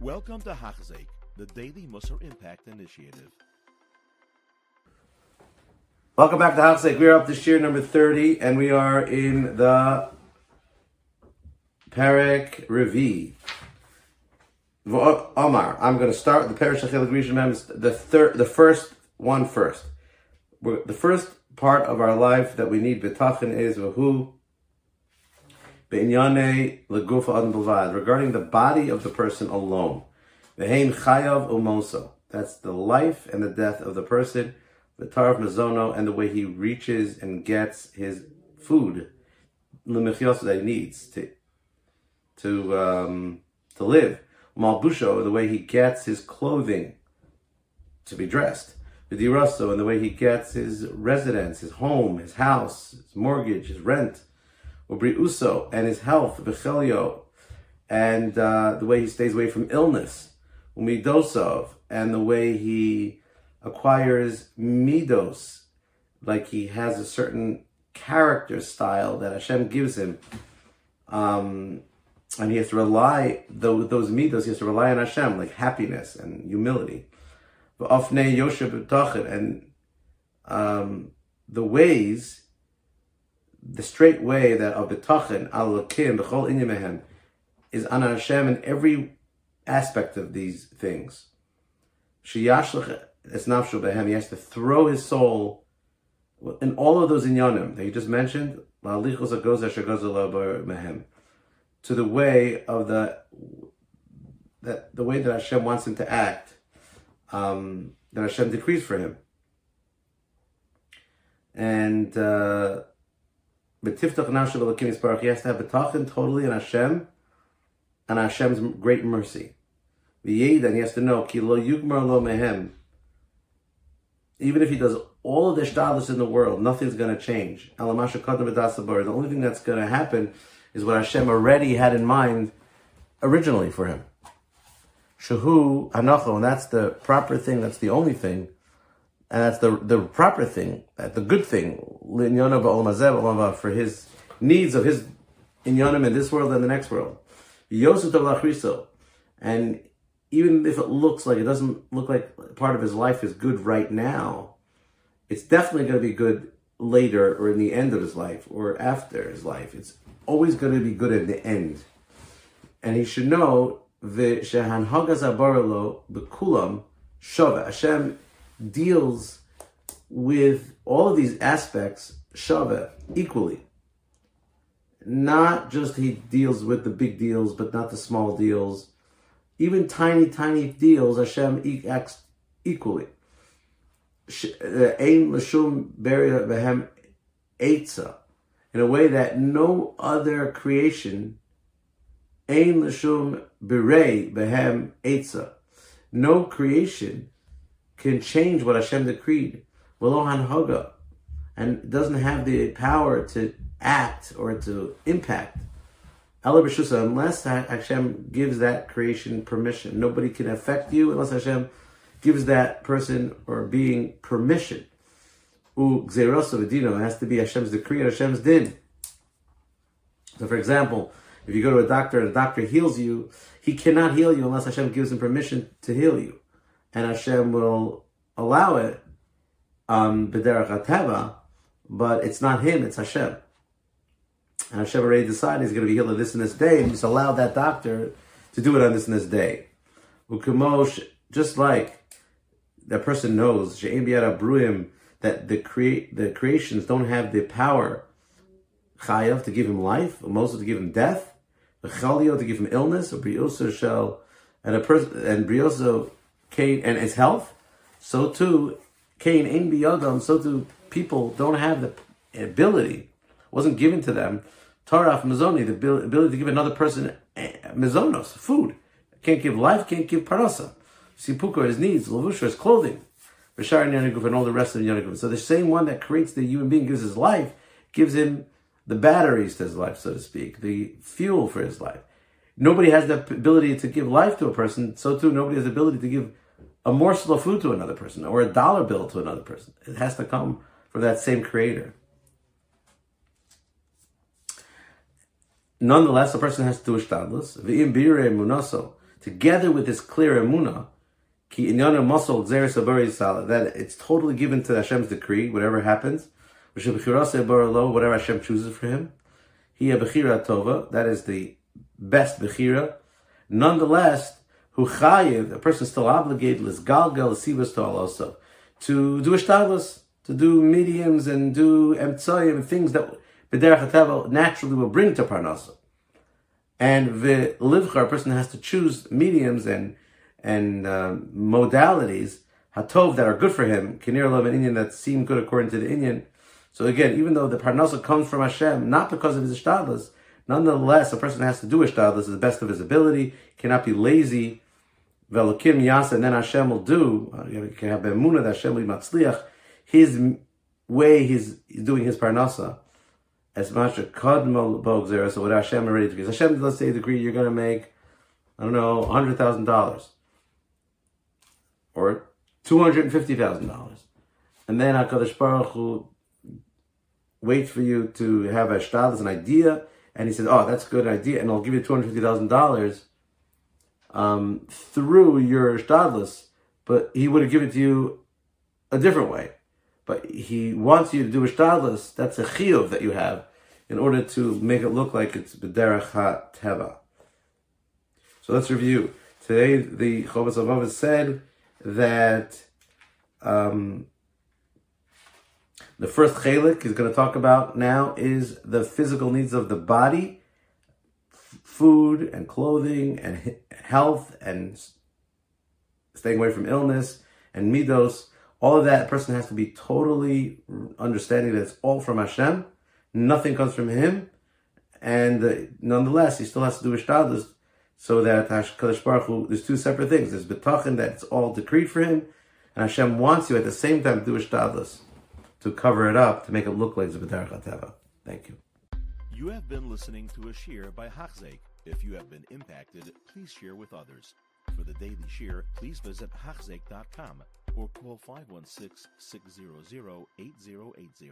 Welcome to Hachzik, the Daily Musar Impact Initiative. Welcome back to Hachzik. We're up to year number 30, and we are in the Perek Revi. Omar, I'm going to start the Perek Shachil Grishim, the third, the first one first. The first part of our life that we need betachin is who Regarding the body of the person alone. Ve'hein chayav umoso. That's the life and the death of the person. The tarv mazono and the way he reaches and gets his food, l'mechios that he needs to to um, to live. Malbusho, the way he gets his clothing to be dressed. Vidiraso, and the way he gets his residence, his home, his house, his mortgage, his rent uso and his health, v'chelio, and uh, the way he stays away from illness, umidosov, and the way he acquires midos, like he has a certain character style that Hashem gives him, um, and he has to rely those, those midos. He has to rely on Hashem, like happiness and humility. And um, the ways the straight way that of betachin al lakim b'chol inyamehem is on Hashem in every aspect of these things. Sheyashlech es nafshu behem. He has to throw his soul in all of those inyanim that you just mentioned. To the way of the that the way that Hashem wants him to act, um, that Hashem decrees for him, and. Uh, B'tiftach nashav elokim yisparach. He has to have betachin totally in Hashem and Hashem's great mercy. V'yed, and he has to know ki lo yugmar lo mehem. Even if he does all of the shtadlis in the world, nothing's going to change. The only thing that's going to happen is what Hashem already had in mind originally for him. Shahu anacho, and that's the proper thing. That's the only thing and that's the the proper thing, the good thing, for his needs of his inyanim in this world and the next world. And even if it looks like it doesn't look like part of his life is good right now, it's definitely going to be good later or in the end of his life or after his life. It's always going to be good at the end. And he should know the Shehan Hagas Abaralo Bekulam Shava. Hashem deals with all of these aspects shava equally. Not just he deals with the big deals, but not the small deals. Even tiny, tiny deals, Hashem acts equally. Uh, Etza, in a way that no other creation, ain l'shum berei behem no creation can change what Hashem decreed. Velohan Haga, and doesn't have the power to act or to impact. Unless Hashem gives that creation permission. Nobody can affect you unless Hashem gives that person or being permission. It has to be Hashem's decree and Hashem's din. So, for example, if you go to a doctor and a doctor heals you, he cannot heal you unless Hashem gives him permission to heal you and Hashem will allow it um but it's not him, it's Hashem. And Hashem already decided he's going to be healed on this and this day, and just allow that doctor to do it on this and this day. Ukamosh, just like that person knows, that the create the creations don't have the power chayav to give him life, or moso to give him death, chalio to give him illness, or brioso shall, and a person and brioso Cain and his health, so too Cain in biyadam, so too people don't have the ability, wasn't given to them, taraf mizoni, the ability to give another person eh, mizonos, food. Can't give life, can't give parasa. Sipuka, his needs, lavusha, his clothing. And Yanaguf and all the rest of the Yanaguf. So the same one that creates the human being, gives his life, gives him the batteries to his life, so to speak, the fuel for his life. Nobody has the ability to give life to a person, so too nobody has the ability to give a morsel of food to another person or a dollar bill to another person. It has to come from that same creator. Nonetheless, a person has to do ishtadlus. V'im bire munaso. together with this clear emuna, ki inyana muscle that it's totally given to Hashem's decree, whatever happens, whatever Hashem chooses for him. He a tova, that is the best bechira. Nonetheless, who chayiv, a person is still obligated, l'sgalgal l'sivas to also, to do ishtadlis, to do mediums and do emtsayim, things that b'derech naturally will bring to parnasa. And the livcha, a person has to choose mediums and and uh, modalities hatov that are good for him, kinir love an Indian that seem good according to the Indian. So again, even though the parnasa comes from Hashem, not because of his ishtadlis, nonetheless, a person has to do ishtadlis to the best of his ability, cannot be lazy. Velokim yasa, and then Hashem will do. Uh, you can have emuna that Hashem will matzliach. His way he's doing his parnasa as much a kadmal bogzer, so what Hashem already agrees. Hashem, let's say, agree you're going to make, I don't know, $100,000 or $250,000. And then HaKadosh Baruch Hu waits for you to have a an idea, and he says, oh, that's a good idea, and I'll give you $250,000 um, through your shtadless, but he would have given it to you a different way. But he wants you to do a shtadless, that's a chiyuv that you have, in order to make it look like it's b'derech ha-teva. So let's review. Today, the Chovas Avav said that um, the first chelik is going to talk about now is the physical needs of the body, food and clothing and health and staying away from illness and midos. All of that, person has to be totally understanding that it's all from Hashem nothing comes from him, and uh, nonetheless, he still has to do ishtadlus so that Hakadosh Baruch Hu, there's two separate things. There's betachin that it's all decreed for him, and Hashem wants you at the same time to do ishtadlus to cover it up to make it look like Zebedar Chateva. Thank you. You have been listening to a shiur by Hachzeik. If you have been impacted, please share with others. For the daily shiur, please visit Hachzeik.com or call 516 600 8080.